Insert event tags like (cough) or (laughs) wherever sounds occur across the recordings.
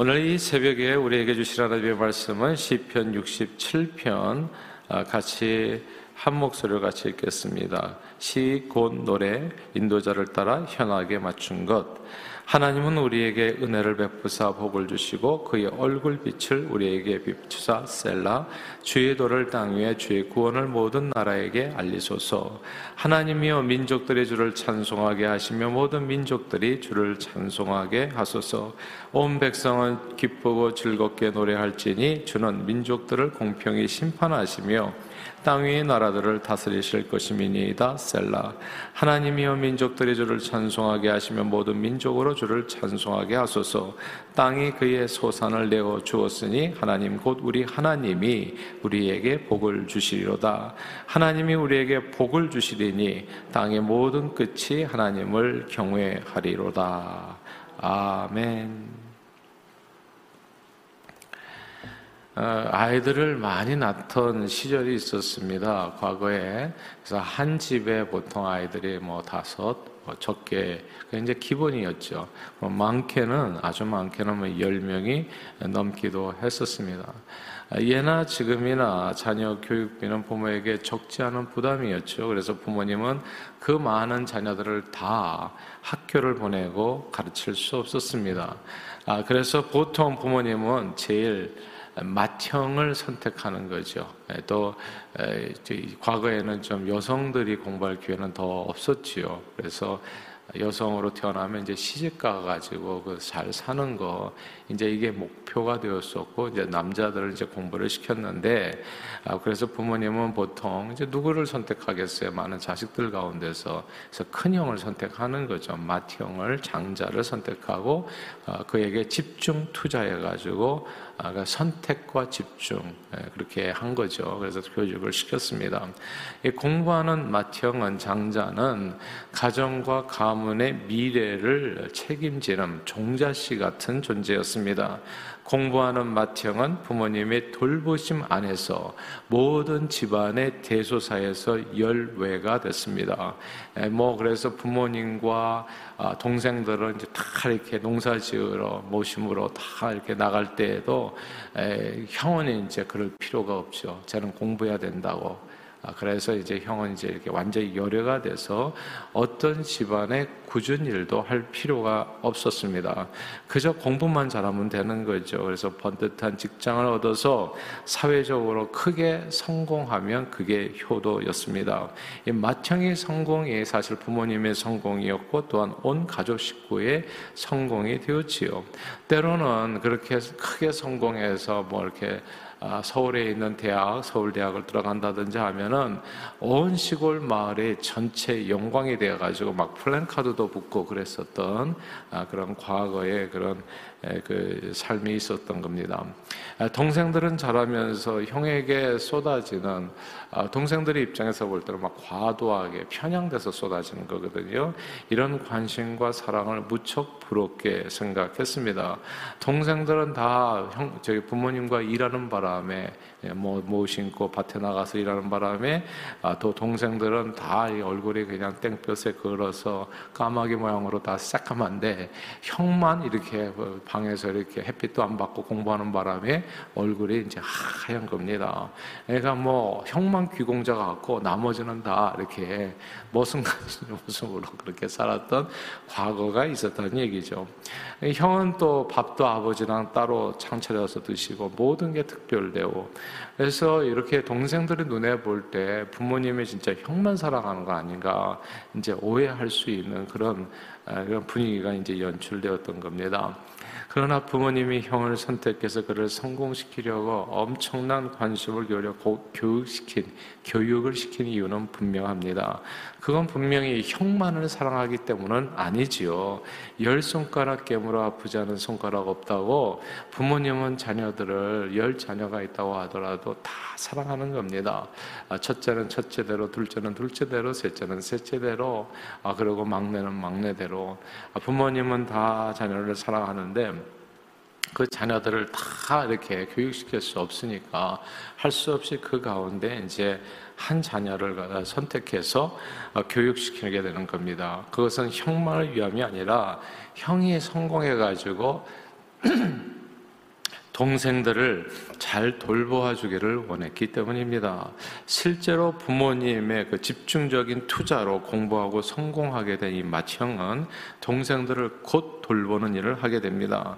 오늘 이 새벽에 우리에게 주실 하나님의 말씀은 시편 67편 아, 같이 한 목소리로 같이 읽겠습니다. 시 곧 노래 인도자를 따라 현하게 맞춘 것 하나님은 우리에게 은혜를 베푸사 복을 주시고 그의 얼굴 빛을 우리에게 비추사 셀라 주의 도를 땅 위에 주의 구원을 모든 나라에게 알리소서. 하나님이여 민족들의 주를 찬송하게 하시며 모든 민족들이 주를 찬송하게 하소서. 온 백성은 기쁘고 즐겁게 노래할지니 주는 민족들을 공평히 심판하시며 땅 위의 나라들을 다스리실 것임이니이다 셀라. 하나님이여 민족들이 주를 찬송하게 하시며 모든 민족으로 주를 찬송하게 하소서. 땅이 그의 소산을 내어 주었으니 하나님 곧 우리 하나님이 우리에게 복을 주시리로다. 하나님이 우리에게 복을 주시리니 땅의 모든 끝이 하나님을 경외하리로다. 아멘 어, 아이들을 많이 낳던 시절이 있었습니다. 과거에. 그래서 한 집에 보통 아이들이 뭐 다섯, 뭐 적게, 이제 기본이었죠. 뭐 많게는, 아주 많게는 뭐 10명이 넘기도 했었습니다. 예나 지금이나 자녀 교육비는 부모에게 적지 않은 부담이었죠. 그래서 부모님은 그 많은 자녀들을 다 학교를 보내고 가르칠 수 없었습니다. 아, 그래서 보통 부모님은 제일 맏형을 선택하는 거죠. 예, 또 과거에는 좀 여성들이 공부할 기회는 더 없었지요. 그래서 여성으로 태어나면 이제 시집 가 가지고 그 잘 사는 거 이제 이게 목표가 되었었고 이제 남자들을 이제 공부를 시켰는데 아 그래서 부모님은 보통 이제 누구를 선택하겠어요? 많은 자식들 가운데서 그래서 큰 형을 선택하는 거죠. 맏형을 장자를 선택하고 아 그에게 집중 투자해 가지고 아, 그러니까 선택과 집중 예, 그렇게 한 거죠. 그래서 교육을 시켰습니다. 공부하는 맏형은 장자는 가정과 가문의 미래를 책임지는 종자씨 같은 존재였습니다. 공부하는 맏형은 부모님의 돌보심 안에서 모든 집안의 대소사에서 열외가 됐습니다. 뭐 그래서 부모님과 아, 동생들은 이제 다 이렇게 농사 지으러 모심으로 다 이렇게 나갈 때에도 형은 이제 그럴 필요가 없죠. 저는 공부해야 된다고. 아, 그래서 이제 형은 이제 이렇게 완전히 열애가 돼서 어떤 집안의 굳은 일도 할 필요가 없었습니다. 그저 공부만 잘하면 되는 거죠. 그래서 번듯한 직장을 얻어서 사회적으로 크게 성공하면 그게 효도였습니다. 이 맏형의 성공이 사실 부모님의 성공이었고 또한 온 가족 식구의 성공이 되었지요. 때로는 그렇게 크게 성공해서 뭐 이렇게 아, 서울에 있는 대학, 서울대학을 들어간다든지 하면은 온 시골 마을의 전체 영광이 되어가지고 막 플랜카드도 붙고 그랬었던 아, 그런 과거의 그런 그 삶이 있었던 겁니다. 아, 동생들은 자라면서 형에게 쏟아지는 동생들의 입장에서 볼 때는 막 과도하게 편향돼서 쏟아지는 거거든요. 이런 관심과 사랑을 무척 부럽게 생각했습니다. 동생들은 다 형, 저희 부모님과 일하는 바람 바람에 예, 뭐, 뭐 신고 밭에 나가서 일하는 바람에 아, 또 동생들은 다 얼굴이 그냥 땡볕에 걸어서 까마귀 모양으로 다 새까만데 형만 이렇게 뭐 방에서 이렇게 햇빛도 안 받고 공부하는 바람에 얼굴이 이제 하얀 겁니다. 그러니까 뭐 형만 귀공자 같고 나머지는 다 이렇게 머슴같은 (laughs) 모습으로 그렇게 살았던 과거가 있었다는 얘기죠. 형은 또 밥도 아버지랑 따로 창 차려서 드시고 모든 게 특별되고 그래서 이렇게 동생들의 눈에 볼 때 부모님이 진짜 형만 사랑하는 거 아닌가 이제 오해할 수 있는 그런 아, 그런 분위기가 이제 연출되었던 겁니다. 그러나 부모님이 형을 선택해서 그를 성공시키려고 엄청난 관심을 교육시킨, 교육을 시킨 이유는 분명합니다. 그건 분명히 형만을 사랑하기 때문은 아니지요. 열 손가락 깨물어 아프지 않은 손가락 없다고 부모님은 자녀들을 열 자녀가 있다고 하더라도 다 사랑하는 겁니다. 아, 첫째는 첫째대로, 둘째는 둘째대로, 셋째는 셋째대로, 아, 그리고 막내는 막내대로. 아, 부모님은 다 자녀를 사랑하는데 그 자녀들을 다 이렇게 교육시킬 수 없으니까 할 수 없이 그 가운데 이제 한 자녀를 선택해서 어, 교육시키게 되는 겁니다. 그것은 형만을 위함이 아니라 형이 성공해가지고 (clears throat) 동생들을 잘 돌보아 주기를 원했기 때문입니다. 실제로 부모님의 그 집중적인 투자로 공부하고 성공하게 된 이 마치형은 동생들을 곧 돌보는 일을 하게 됩니다.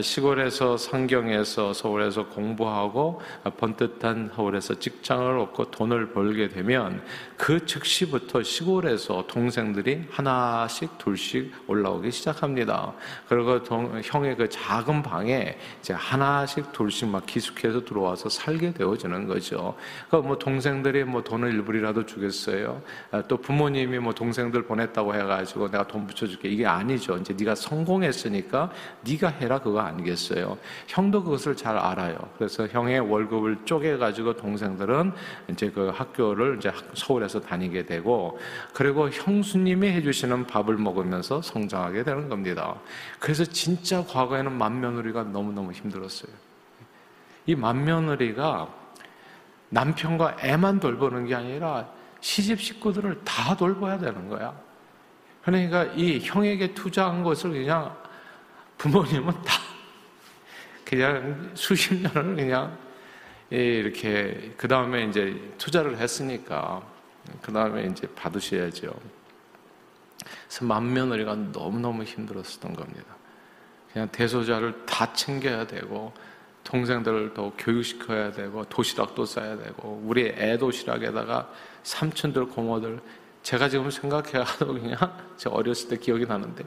시골에서 상경에서 서울에서 공부하고 번듯한 서울에서 직장을 얻고 돈을 벌게 되면 그 즉시부터 시골에서 동생들이 하나씩 둘씩 올라오기 시작합니다. 그리고 동, 형의 그 작은 방에 이제 하나 씩 둘씩 막 기숙해서 들어와서 살게 되어지는 거죠. 그러니까 뭐 동생들이 뭐 돈을 일부리라도 주겠어요. 아, 또 부모님이 뭐 동생들 보냈다고 해가지고 내가 돈 붙여줄게 이게 아니죠. 이제 네가 성공했으니까 네가 해라 그거 아니겠어요. 형도 그것을 잘 알아요. 그래서 형의 월급을 쪼개가지고 동생들은 이제 그 학교를 이제 서울에서 다니게 되고 그리고 형수님이 해주시는 밥을 먹으면서 성장하게 되는 겁니다. 그래서 진짜 과거에는 맏며느리가 너무너무 힘들었어요. 이 맏며느리가 남편과 애만 돌보는 게 아니라 시집 식구들을 다 돌봐야 되는 거야. 그러니까 이 형에게 투자한 것을 그냥 부모님은 다 그냥 수십 년을 그냥 이렇게 그 다음에 이제 투자를 했으니까 그 다음에 이제 받으셔야죠. 그래서 맏며느리가 너무너무 힘들었었던 겁니다. 그냥 대소자를 다 챙겨야 되고 동생들을 더 교육시켜야 되고 도시락도 싸야 되고 우리 애 도시락에다가 삼촌들 고모들 제가 지금 생각해도 그냥 제 어렸을 때 기억이 나는데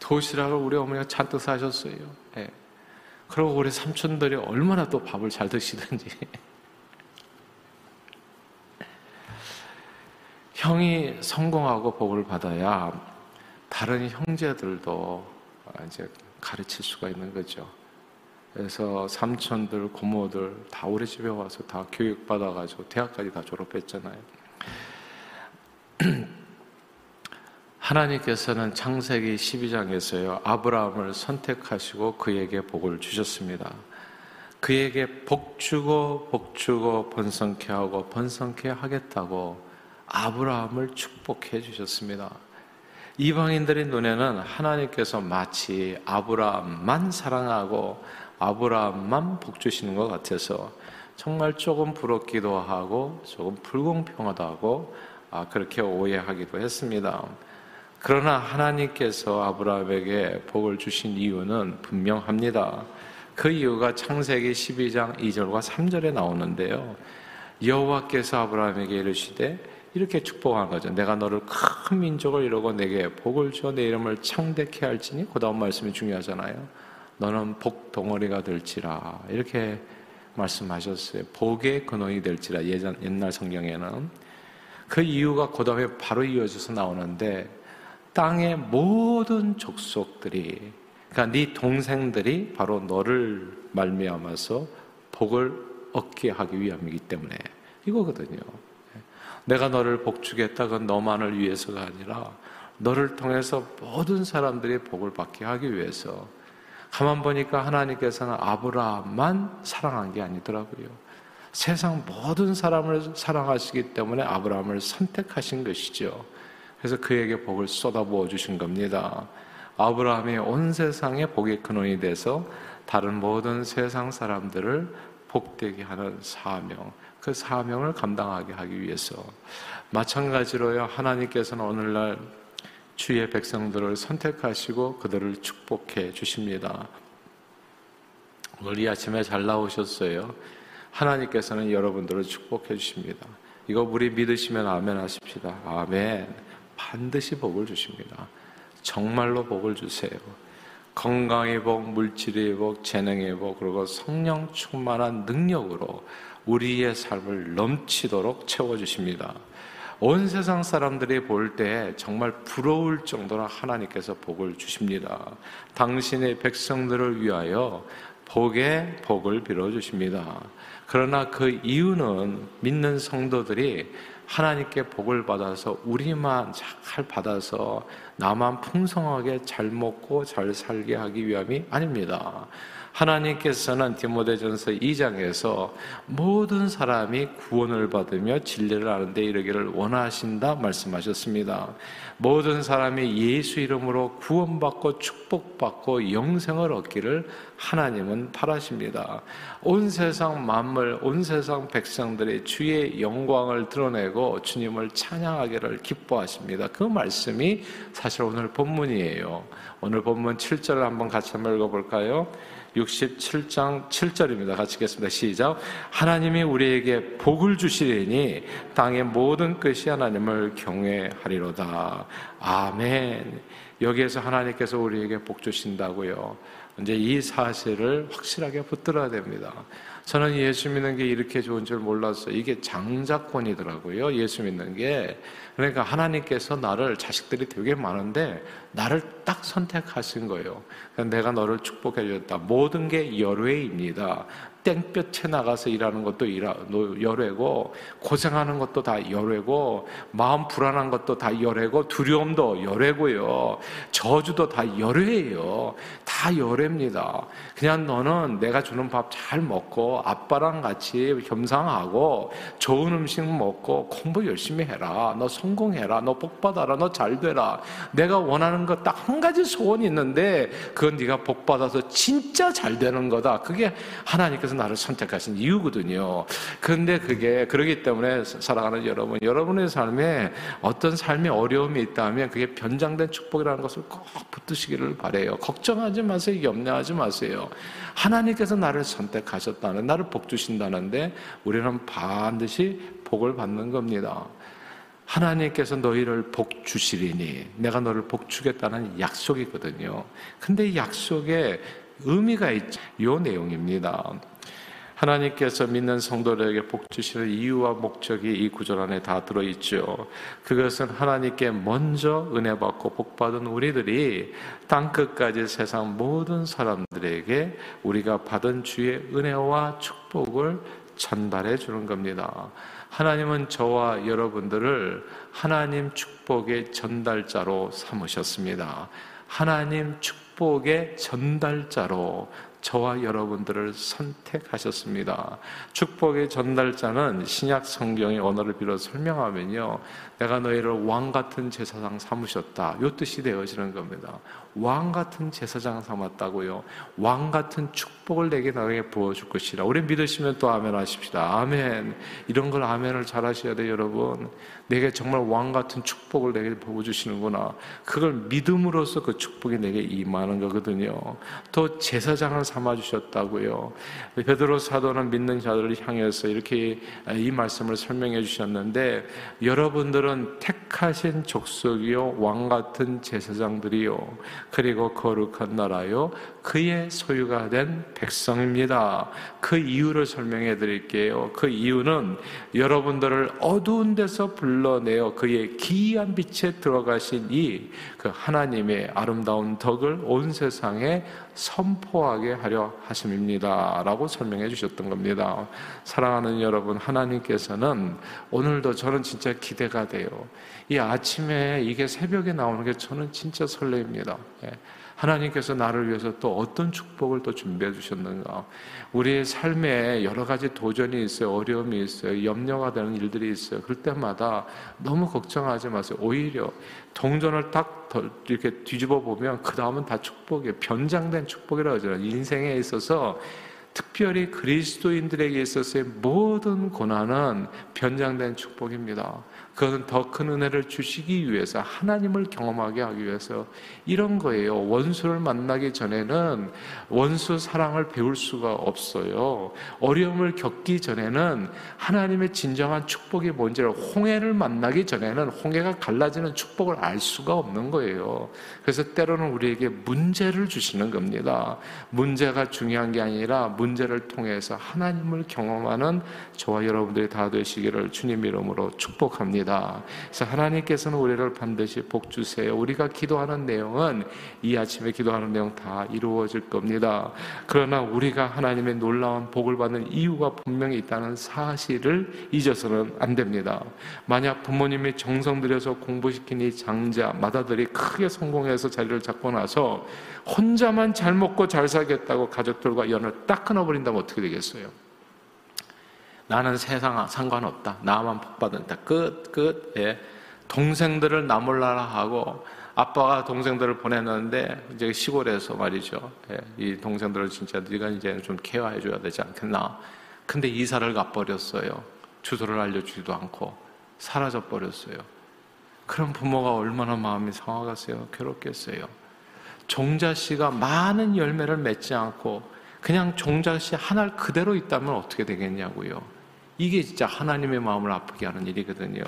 도시락을 우리 어머니가 잔뜩 사셨어요. 네. 그리고 우리 삼촌들이 얼마나 또 밥을 잘 드시든지 (laughs) 형이 성공하고 복을 받아야 다른 형제들도 이제 가르칠 수가 있는 거죠. 그래서 삼촌들, 고모들 다 우리 집에 와서 다 교육받아가지고 대학까지 다 졸업했잖아요. (clears throat) 하나님께서는 창세기 12장에서요, 아브라함을 선택하시고 그에게 복을 주셨습니다. 그에게 복 주고 복 주고 번성케 하고 번성케 하겠다고 아브라함을 축복해 주셨습니다. 이방인들의 눈에는 하나님께서 마치 아브라함만 사랑하고 아브라함만 복 주시는 것 같아서 정말 조금 부럽기도 하고 조금 불공평하다 하고 아, 그렇게 오해하기도 했습니다. 그러나 하나님께서 아브라함에게 복을 주신 이유는 분명합니다. 그 이유가 창세기 12장 2절과 3절에 나오는데요. 여호와께서 아브라함에게 이르시되 이렇게 축복한 거죠. 내가 너를 큰 민족을 이루고 내게 복을 주어 내 이름을 창대케 할지니 그 다음 말씀이 중요하잖아요. 너는 복 덩어리가 될지라 이렇게 말씀하셨어요. 복의 근원이 될지라 예전 옛날 성경에는 그 이유가 그 다음에 바로 이어져서 나오는데 땅의 모든 족속들이 그러니까 네 동생들이 바로 너를 말미암아서 복을 얻게 하기 위함이기 때문에 이거거든요. 내가 너를 복 주겠다 그 너만을 위해서가 아니라 너를 통해서 모든 사람들이 복을 받게 하기 위해서 가만 보니까 하나님께서는 아브라함만 사랑한 게 아니더라고요. 세상 모든 사람을 사랑하시기 때문에 아브라함을 선택하신 것이죠. 그래서 그에게 복을 쏟아부어 주신 겁니다. 아브라함이 온 세상에 복의 근원이 돼서 다른 모든 세상 사람들을 복되게 하는 사명, 그 사명을 감당하게 하기 위해서 마찬가지로요 하나님께서는 오늘날 주의 백성들을 선택하시고 그들을 축복해 주십니다. 오늘 이 아침에 잘 나오셨어요. 하나님께서는 여러분들을 축복해 주십니다. 이거 우리 믿으시면 아멘 하십시다. 아멘. 반드시 복을 주십니다. 정말로 복을 주세요. 건강의 복, 물질의 복, 재능의 복, 그리고 성령 충만한 능력으로 우리의 삶을 넘치도록 채워주십니다. 온 세상 사람들이 볼 때 정말 부러울 정도로 하나님께서 복을 주십니다. 당신의 백성들을 위하여 복의 복을 빌어 주십니다. 그러나 그 이유는 믿는 성도들이 하나님께 복을 받아서 우리만 잘 받아서 나만 풍성하게 잘 먹고 잘 살게 하기 위함이 아닙니다. 하나님께서는 디모데전서 2장에서 모든 사람이 구원을 받으며 진리를 아는데 이르기를 원하신다 말씀하셨습니다. 모든 사람이 예수 이름으로 구원받고 축복받고 영생을 얻기를 하나님은 바라십니다. 온 세상 만물, 온 세상 백성들이 주의 영광을 드러내고 주님을 찬양하기를 기뻐하십니다. 그 말씀이 사실 오늘 본문이에요. 오늘 본문 7절을 한번 같이 한번 읽어볼까요? 67장 7절입니다. 같이 읽겠습니다. 시작. 하나님이 우리에게 복을 주시리니 땅의 모든 끝이 하나님을 경외하리로다. 아멘. 여기에서 하나님께서 우리에게 복 주신다고요. 이제 이 사실을 확실하게 붙들어야 됩니다. 저는 예수 믿는 게 이렇게 좋은 줄 몰랐어요. 이게 장자권이더라고요. 예수 믿는 게. 그러니까 하나님께서 나를 자식들이 되게 많은데 나를 딱 선택하신 거예요. 내가 너를 축복해 줬다. 모든 게 열외입니다. 땡볕에 나가서 일하는 것도 열외고 고생하는 것도 다 열외고 마음 불안한 것도 다 열외고 두려움도 열외고요. 저주도 다 열외예요. 다 열외입니다. 그냥 너는 내가 주는 밥 잘 먹고 아빠랑 같이 겸상하고 좋은 음식 먹고 공부 열심히 해라. 너 성공해라. 너 복 받아라. 너 잘 되라. 내가 원하는 것 딱 한 가지 소원이 있는데 그건 네가 복 받아서 진짜 잘 되는 거다. 그게 하나님께서 나를 선택하신 이유거든요. 그런데 그게 그러기 때문에 살아가는 여러분, 여러분의 삶에 어떤 삶의 어려움이 있다면 그게 변장된 축복이라는 것을 꼭 붙드시기를 바래요. 걱정하지 마세요. 염려하지 마세요. 하나님께서 나를 선택하셨다는 나를 복 주신다는데 우리는 반드시 복을 받는 겁니다. 하나님께서 너희를 복 주시리니 내가 너를 복 주겠다는 약속이거든요. 근데 이 약속에 의미가 있죠. 요 내용입니다. 하나님께서 믿는 성도들에게 복 주시는 이유와 목적이 이 구절 안에 다 들어 있죠. 그것은 하나님께 먼저 은혜 받고 복 받은 우리들이 땅 끝까지 세상 모든 사람들에게 우리가 받은 주의 은혜와 축복을 전달해 주는 겁니다. 하나님은 저와 여러분들을 하나님 축복의 전달자로 삼으셨습니다. 하나님 축복의 전달자로 저와 여러분들을 선택하셨습니다. 축복의 전달자는 신약 성경의 언어를 빌어 설명하면요. 내가 너희를 왕 같은 제사장 삼으셨다. 요 뜻이 되어지는 겁니다. 왕 같은 제사장 삼았다고요. 왕 같은 축복을 내게 나에게 부어줄 것이라. 우리 믿으시면 또 아멘 하십시다. 아멘. 이런 걸 아멘을 잘 하셔야 돼요, 여러분. 내게 정말 왕 같은 축복을 내게 부어주시는구나. 그걸 믿음으로써 그 축복이 내게 임하는 거거든요. 또 제사장을 삼아주셨다고요. 베드로 사도는 믿는 자들을 향해서 이렇게 이 말씀을 설명해 주셨는데 여러분들은 택하신 족속이요 왕 같은 제사장들이요 그리고 거룩한 나라요 그의 소유가 된 백성입니다. 그 이유를 설명해 드릴게요. 그 이유는 여러분들을 어두운 데서 불러내어 그의 기이한 빛에 들어가신 이 그 하나님의 아름다운 덕을 온 세상에 선포하게 하려 하심입니다. 라고 설명해 주셨던 겁니다. 사랑하는 여러분, 하나님께서는 오늘도 저는 진짜 기대가 돼요. 이 아침에 이게 새벽에 나오는 게 저는 진짜 설레입니다. 예. 하나님께서 나를 위해서 또 어떤 축복을 또 준비해 주셨는가. 우리의 삶에 여러 가지 도전이 있어요. 어려움이 있어요. 염려가 되는 일들이 있어요. 그럴 때마다 너무 걱정하지 마세요. 오히려 동전을 딱 이렇게 뒤집어 보면 그 다음은 다 축복이에요. 변장된 축복이라고 하잖아요. 인생에 있어서 특별히 그리스도인들에게 있어서의 모든 고난은 변장된 축복입니다. 그것은 더 큰 은혜를 주시기 위해서 하나님을 경험하게 하기 위해서 이런 거예요. 원수를 만나기 전에는 원수 사랑을 배울 수가 없어요. 어려움을 겪기 전에는 하나님의 진정한 축복이 뭔지를 홍해를 만나기 전에는 홍해가 갈라지는 축복을 알 수가 없는 거예요. 그래서 때로는 우리에게 문제를 주시는 겁니다. 문제가 중요한 게 아니라 문제를 통해서 하나님을 경험하는 저와 여러분들이 다 되시기를 주님 이름으로 축복합니다. 그래서 하나님께서는 우리를 반드시 복 주세요. 우리가 기도하는 내용은 이 아침에 기도하는 내용 다 이루어질 겁니다. 그러나 우리가 하나님의 놀라운 복을 받는 이유가 분명히 있다는 사실을 잊어서는 안 됩니다. 만약 부모님이 정성 들여서 공부시킨 이 장자 마다들이 크게 성공해서 자리를 잡고 나서 혼자만 잘 먹고 잘 살겠다고 가족들과 연을 딱 끊어버린다면 어떻게 되겠어요? 나는 세상 상관없다. 나만 복받은다. 끝, 끝. 예. 동생들을 나몰라라 하고 아빠가 동생들을 보냈는데 이제 시골에서 말이죠. 예, 이 동생들을 진짜 네가 이제 좀 케어해 줘야 되지 않겠나. 근데 이사를 가버렸어요. 주소를 알려주지도 않고 사라져 버렸어요. 그럼 부모가 얼마나 마음이 상하겠어요? 괴롭겠어요. 종자 씨가 많은 열매를 맺지 않고 그냥 종자씨 하나 그대로 있다면 어떻게 되겠냐고요. 이게 진짜 하나님의 마음을 아프게 하는 일이거든요.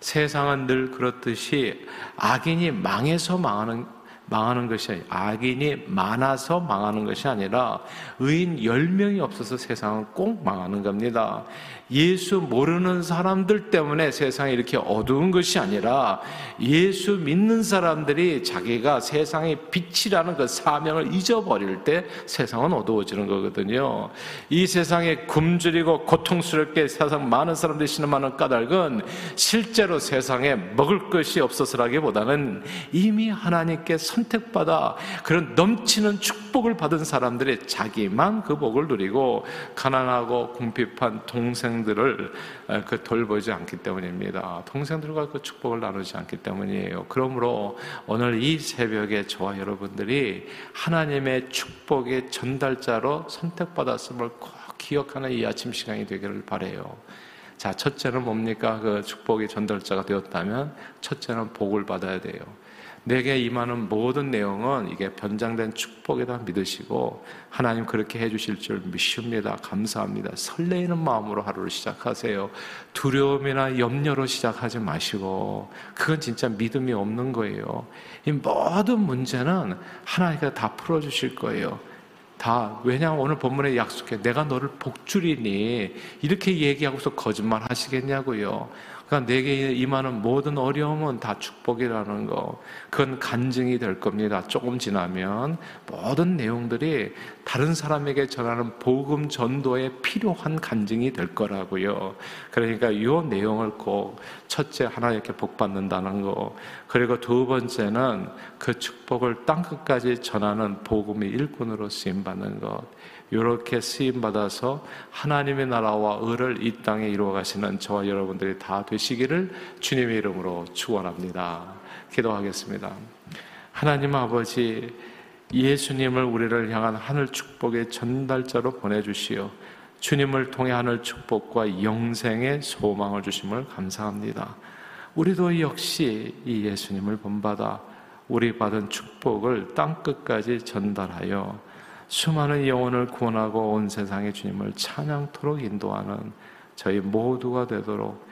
세상은 늘 그렇듯이 악인이 망해서 망하는 망하는 것이 악인이 많아서 망하는 것이 아니라 의인 10명이 없어서 세상은 꼭 망하는 겁니다. 예수 모르는 사람들 때문에 세상이 이렇게 어두운 것이 아니라 예수 믿는 사람들이 자기가 세상의 빛이라는 그 사명을 잊어버릴 때 세상은 어두워지는 거거든요. 이 세상에 굶주리고 고통스럽게 세상 많은 사람들이 신음하는 까닭은 실제로 세상에 먹을 것이 없어서라기보다는 이미 하나님께 선택받아 그런 넘치는 축복을 받은 사람들이 자기만 그 복을 누리고 가난하고 궁핍한 동생 동생들을 그 돌보지 않기 때문입니다. 동생들과 그 축복을 나누지 않기 때문이에요. 그러므로 오늘 이 새벽에 저와 여러분들이 하나님의 축복의 전달자로 선택받았음을 꼭 기억하는 이 아침 시간이 되기를 바래요. 자, 첫째는 뭡니까? 그 축복의 전달자가 되었다면 첫째는 복을 받아야 돼요. 내게 임하는 모든 내용은 이게 변장된 축복이다 믿으시고 하나님 그렇게 해주실 줄 믿습니다. 감사합니다. 설레이는 마음으로 하루를 시작하세요. 두려움이나 염려로 시작하지 마시고 그건 진짜 믿음이 없는 거예요. 이 모든 문제는 하나님께서 다 풀어주실 거예요. 다 왜냐하면 오늘 본문에 약속해 내가 너를 복주리니 이렇게 얘기하고서 거짓말 하시겠냐고요. 그러니까 내게 임하는 모든 어려움은 다 축복이라는 거. 그건 간증이 될 겁니다. 조금 지나면 모든 내용들이 다른 사람에게 전하는 복음 전도에 필요한 간증이 될 거라고요. 그러니까 이 내용을 꼭 첫째 하나님께 복 받는다는 거. 그리고 두 번째는 그 축복을 땅 끝까지 전하는 복음의 일꾼으로 쓰임 받는 것. 이렇게 쓰임 받아서 하나님의 나라와 의를 이 땅에 이루어 가시는 저와 여러분들이 다 되시기를 주님의 이름으로 축원합니다. 기도하겠습니다. 하나님 아버지 예수님을 우리를 향한 하늘 축복의 전달자로 보내 주시어 주님을 통해 하늘 축복과 영생의 소망을 주심을 감사합니다. 우리도 역시 이 예수님을 본받아 우리 받은 축복을 땅 끝까지 전달하여 수많은 영혼을 구원하고 온 세상의 주님을 찬양토록 인도하는 저희 모두가 되도록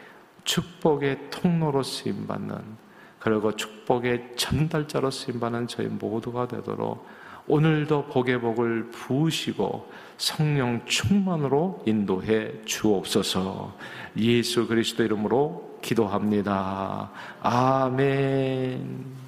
축복의 통로로 쓰임받는 그리고 축복의 전달자로 쓰임받는 저희 모두가 되도록 오늘도 복의 복을 부으시고 성령 충만으로 인도해 주옵소서 예수 그리스도 이름으로 기도합니다. 아멘.